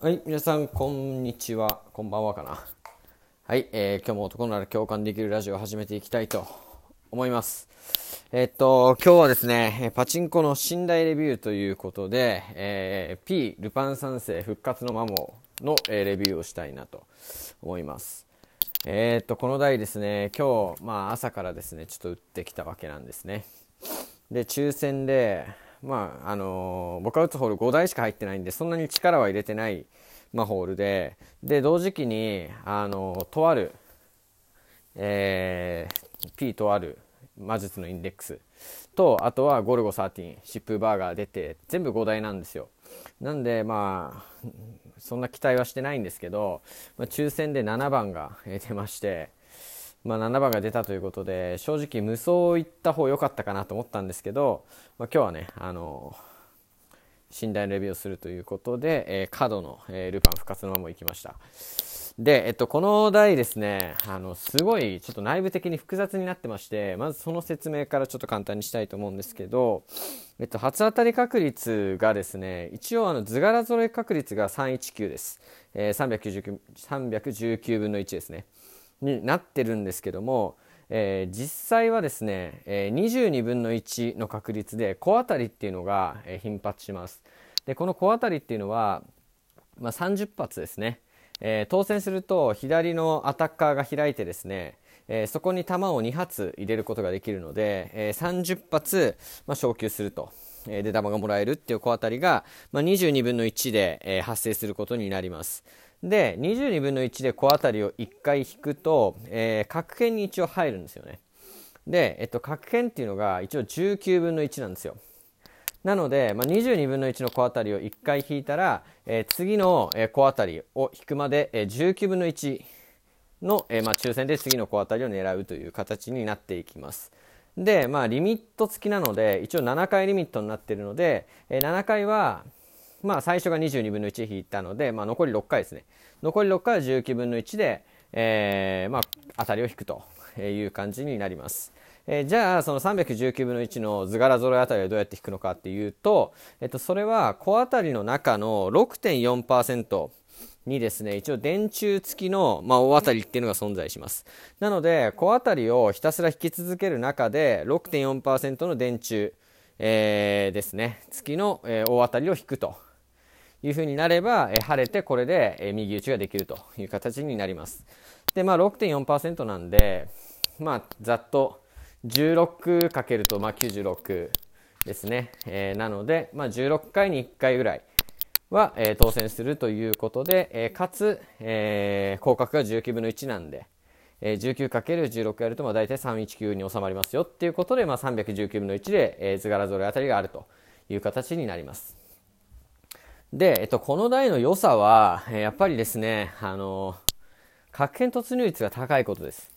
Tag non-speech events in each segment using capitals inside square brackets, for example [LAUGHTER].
はい、皆さん、こんにちは。こんばんはかな。はい、えー、今日も男なら共感できるラジオを始めていきたいと思います。えー、っと、今日はですね、パチンコの寝台レビューということで、えー、P ルパン三世復活のマモの、えー、レビューをしたいなと思います。えー、っと、この台ですね、今日、まあ朝からですね、ちょっと打ってきたわけなんですね。で、抽選で、まああのー、僕が打つホール5台しか入ってないんでそんなに力は入れてない、まあ、ホールでで同時期に、あのー、とある、えー、P とある魔術のインデックスとあとはゴルゴ13疾風バーガー出て全部5台なんですよ。なんでまあそんな期待はしてないんですけど、まあ、抽選で7番が出ましてまあ、7番が出たということで正直無双行った方良かったかなと思ったんですけど、まあ、今日はねあの寝台レビューをするということで、えー、角の、えー、ルパン復活のまま行きました。で、えっと、この台ですねあのすごいちょっと内部的に複雑になってましてまずその説明からちょっと簡単にしたいと思うんですけど、えっと、初当たり確率がですね一応あの図柄揃え確率が319です、えー、319, 319分の1ですね。になってるんですけども、えー、実際はですね、えー、22分の1の確率で小当たりっていうのが、えー、頻発します。でこの小当たりっていうのは、まあ、30発ですね、えー、当選すると左のアタッカーが開いてですねえー、そこに弾を2発入れることができるので、えー、30発、まあ、昇級すると、えー、で弾がもらえるっていう小当たりが、まあ、22分の1で、えー、発生することになります。で22分の1で小当たりを1回引くと、えー、角辺に一応入るんですよね。で、えっと、角辺っていうのが一応19分の1なんですよ。なので、まあ、22分の1の小当たりを1回引いたら、えー、次の、小当たりを引くまで、えー、19分の1の、えーまあ、抽選で次の小当たりを狙うという形になっていきます。で、まあ、リミット付きなので一応7回リミットになっているので、えー、7回はまあ、最初が22分の1引いたので、まあ、残り6回ですね。残り6回は19分の1で、えーまあ、当たりを引くという感じになります。えー、じゃあその319分の1の図柄揃えあたりはどうやって引くのかっていうと、えっと、それは小当たりの中の6.4%にですね一応電柱付きの、まあ、大当たりっていうのが存在します。なので小当たりをひたすら引き続ける中で6.4%の電柱、えー、ですね。付きの、えー、大当たりを引くと。いうふうになれば、え晴れてこれで、え右打ちができるという形になります。で、まあ6.4%なんで、まあざっと 16× とまあ96ですね。えー、なので、まあ16回に1回ぐらいは、えー、当選するということで、えー、かつ、えー、広角が19分の1なんで、えー、19×16 やるとまあ大体319に収まりますよっていうことで、まあ、319分の1で、えー、図柄ぞれあたりがあるという形になります。で、えっと、この台の良さは、やっぱりですね、あの、核変突入率が高いことです。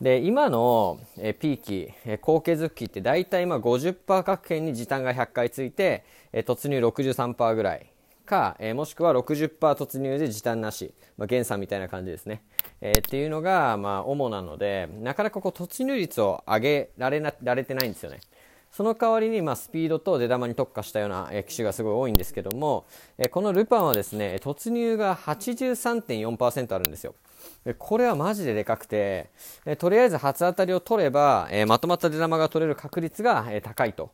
で、今のえピーキ、え高継続機って大体まあ50%核変に時短が100回ついて、え突入63%ぐらいか、えもしくは60%突入で時短なし、まあ、減産みたいな感じですね。えー、っていうのが、まあ、主なので、なかなかこう突入率を上げられなられてないんですよね。その代わりに、まあ、スピードと出玉に特化したような、え機種がすごい多いんですけども、このルパンはですね突入が83.4%あるんですよ。これはマジででかくて、とりあえず初当たりを取れば、まとまった出玉が取れる確率が、高いと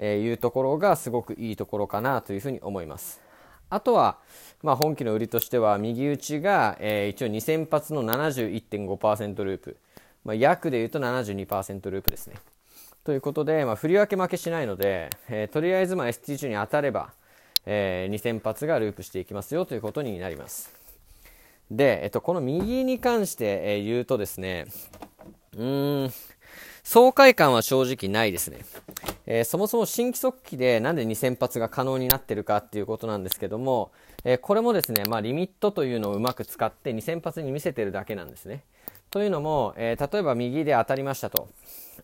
いうところがすごくいいところかなというふうに思います。あとは、まあ、本機の売りとしては右打ちが、えー、一応2000発の71.5%ループ、まあ、約で言うと72%ループですね。ということで、まあ、振り分け負けしないので、えー、とりあえずま ST 中に当たれば、えー、2000発がループしていきますよということになります。で、えっと、この右に関して、え、言うとですね、うーん、爽快感は正直ないですね。えー、そもそも新規速機でなんで2000発が可能になってるかっていうことなんですけども、えー、これもですね、まあ、リミットというのをうまく使って2000発に見せてるだけなんですね。というのも、えー、例えば右で当たりましたと。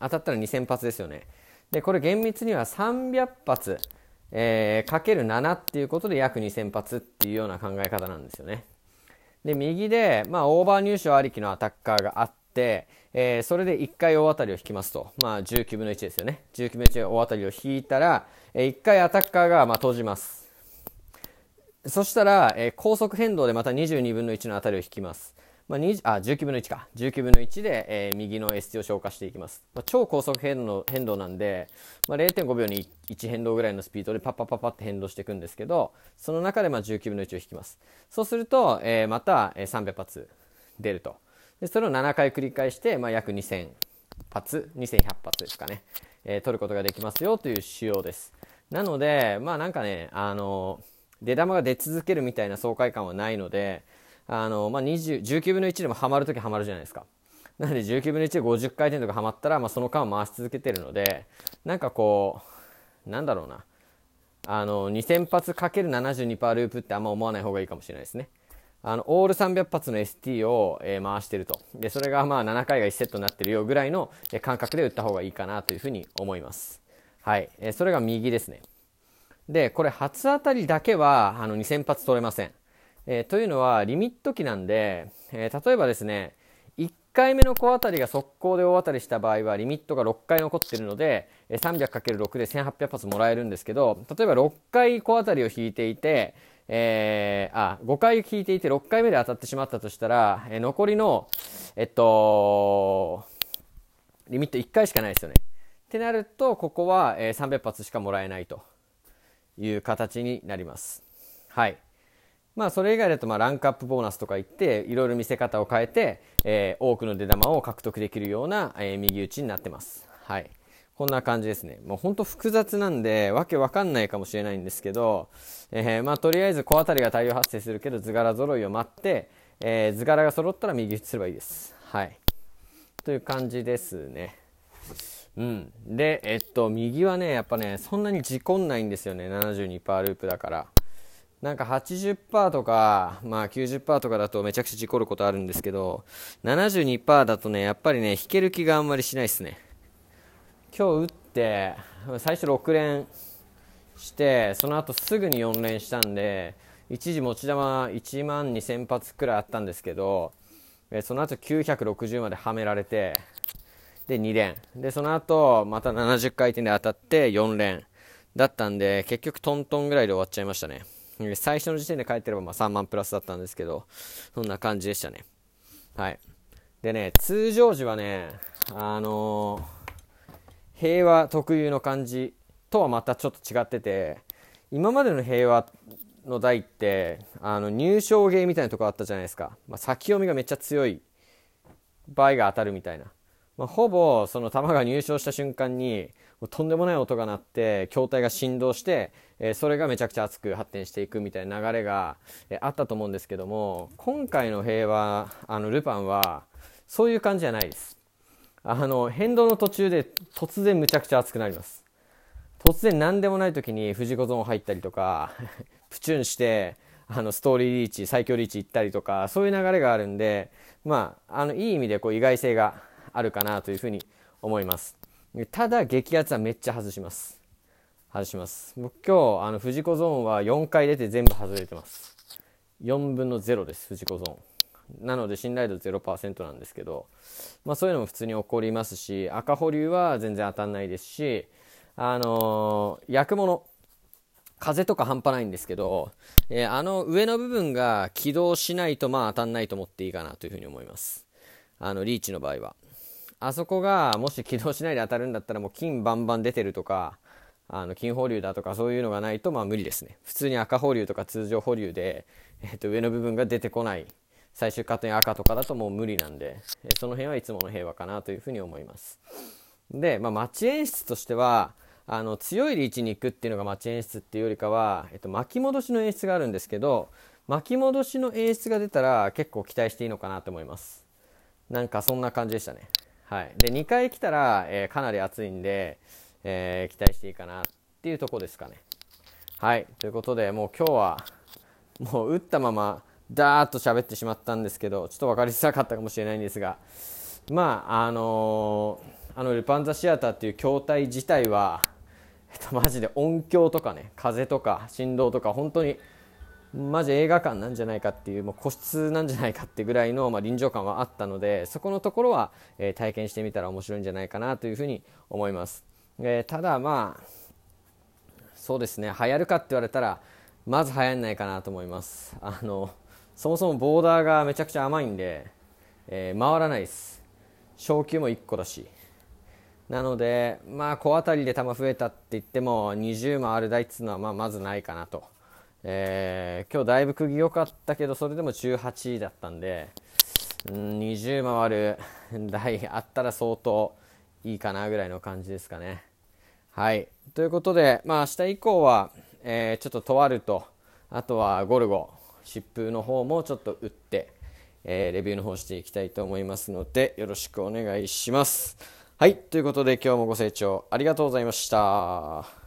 当たったら2000発ですよね。で、これ厳密には300発、えー、かける7っていうことで約2000発っていうような考え方なんですよね。で、右で、まあ、オーバー入賞ありきのアタッカーがあって、えー、それで1回大当たりを引きますと。まあ、19分の1ですよね。19分の1大当たりを引いたら、えー、1回アタッカーが、まあ、閉じます。そしたら、えー、高速変動でまた22分の1のあたりを引きます。まあ、あ19分の1か。19分の1で、えー、右の ST を消化していきます、まあ、超高速変動変動なんで、まあ、0.5秒に1変動ぐらいのスピードでパッパッパッパって変動していくんですけどその中でまあ19分の1を引きます。そうすると、えー、また300発出ると。でそれを7回繰り返して、まあ、約2000発2100発ですかね、えー、取ることができますよという仕様です。なのでまあなんかねあの出玉が出続けるみたいな爽快感はないのであの、まあ、19分の1でもハマるときハマるじゃないですか。なので19分の1で50回転とかハマったら、まあ、その間を回し続けてるので、なんかこう、なんだろうな。あの、2000発かける72パーループってあんま思わない方がいいかもしれないですね。あの、オール300発の ST を、えー、回してると。で、それがまあ7回が1セットになってるよぐらいの、え感覚で打った方がいいかなというふうに思います。はい。えー、それが右ですね。で、これ初当たりだけは、あの、2000発取れません。えー、というのはリミット機なんで、えー、例えばですね1回目の小当たりが速攻で大当たりした場合はリミットが6回残っているので 300×6 で1800発もらえるんですけど例えば6回小当たりを引いていて、えー、あ5回引いていて6回目で当たってしまったとしたら、えー、残りのえっとリミット1回しかないですよね。ってなるとここは、えー、300発しかもらえないという形になります。はい。まあそれ以外だとまあランクアップボーナスとか言っていろいろ見せ方を変えて、えー、多くの出玉を獲得できるような、えー、右打ちになってます。はい。こんな感じですね。もうほんと複雑なんで、わけわかんないかもしれないんですけど、えー、まあとりあえず小当たりが大量発生するけど図柄揃いを待って、え、図柄が揃ったら右打ちすればいいです。はい。という感じですね。うん。で、えっと、右はね、やっぱね、そんなに事故んないんですよね。72%ループだから。なんか80%とか、まあ90%とかだとめちゃくちゃ事故ることあるんですけど、72%だとね、やっぱりね、引ける気があんまりしないですね。今日打って、最初6連して、その後すぐに4連したんで、一時持ち玉1万2000発くらいあったんですけど、その後960まではめられて、で2連。で、その後また70回転で当たって4連だったんで、結局トントンぐらいで終わっちゃいましたね。最初の時点で帰ってればま3万プラスだったんですけど、そんな感じでしたね。はい。でね、通常時はね、あのー、平和特有の感じとはまたちょっと違ってて、今までの平和の台って、あの、入賞芸みたいなとこあったじゃないですか。まあ、先読みがめっちゃ強い場合が当たるみたいな。まあ、ほぼその球が入賞した瞬間にとんでもない音が鳴って筐体が振動して、えそれがめちゃくちゃ熱く発展していくみたいな流れが、えあったと思うんですけども今回の平和あのルパンはそういう感じじゃないです。あの変動の途中で突然むちゃくちゃ熱くなります。突然何でもない時に藤子ゾーン入ったりとか [LAUGHS] プチュンしてあのストーリーリーチ最強リーチ行ったりとかそういう流れがあるんでまああのいい意味でこう意外性があるかなというふうに思います。ただ激アツはめっちゃ外します。外します。僕今日あの藤子ゾーンは4回出て全部外れてます。4分の0です藤子ゾーンなので信頼度0%なんですけど、まあ、そういうのも普通に起こりますし赤保留は全然当たんないですしあのー、焼くもの風とか半端ないんですけど、えー、あの上の部分が起動しないとまあ当たんないと思っていいかなというふうに思います。あのリーチの場合は。あそこがもし起動しないで当たるんだったらもう金バンバン出てるとかあの金保留だとかそういうのがないとまあ無理ですね。普通に赤保留とか通常保留で、えー、と上の部分が出てこない。最終カットに赤とかだともう無理なんで、え、その辺はいつもの平和かなというふうに思います。で、まあ、マッチ演出としてはあの強いリーチに行くっていうのがマッチ演出っていうよりかは、えっと、巻き戻しの演出があるんですけど巻き戻しの演出が出たら結構期待していいのかなと思います。なんかそんな感じでしたね。はい、で2回来たら、えー、かなり暑いんで、えー、期待していいかなっていうとこですかね。はいということでもう今日はもう打ったままダーッと喋ってしまったんですけどちょっと分かりづらかったかもしれないんですがまああのー、あのルパンザシアターっていう筐体自体は、えっと、マジで音響とかね風とか振動とか本当にマジ映画館なんじゃないかっていうもう個室なんじゃないかってぐらいの、まあ、臨場感はあったのでそこのところは、えー、体験してみたら面白いんじゃないかなというふうに思います、えー、ただまあそうですね流行るかって言われたらまず流行んないかなと思います。あのそもそもボーダーがめちゃくちゃ甘いんで、えー、回らないです。昇級も1個だし。なのでまあ小当たりで球増えたって言っても20回る台っていうのはまあまずないかなと、えー、今日だいぶ釘良かったけどそれでも18位だったんで、うん、20回る台あったら相当いいかなぐらいの感じですかね。はい。ということでまあ明日以降はえー、ちょっととあると。あとはゴルゴ疾風の方もちょっと打って、えー、レビューの方していきたいと思いますのでよろしくお願いします。はい。ということで今日もご清聴ありがとうございました。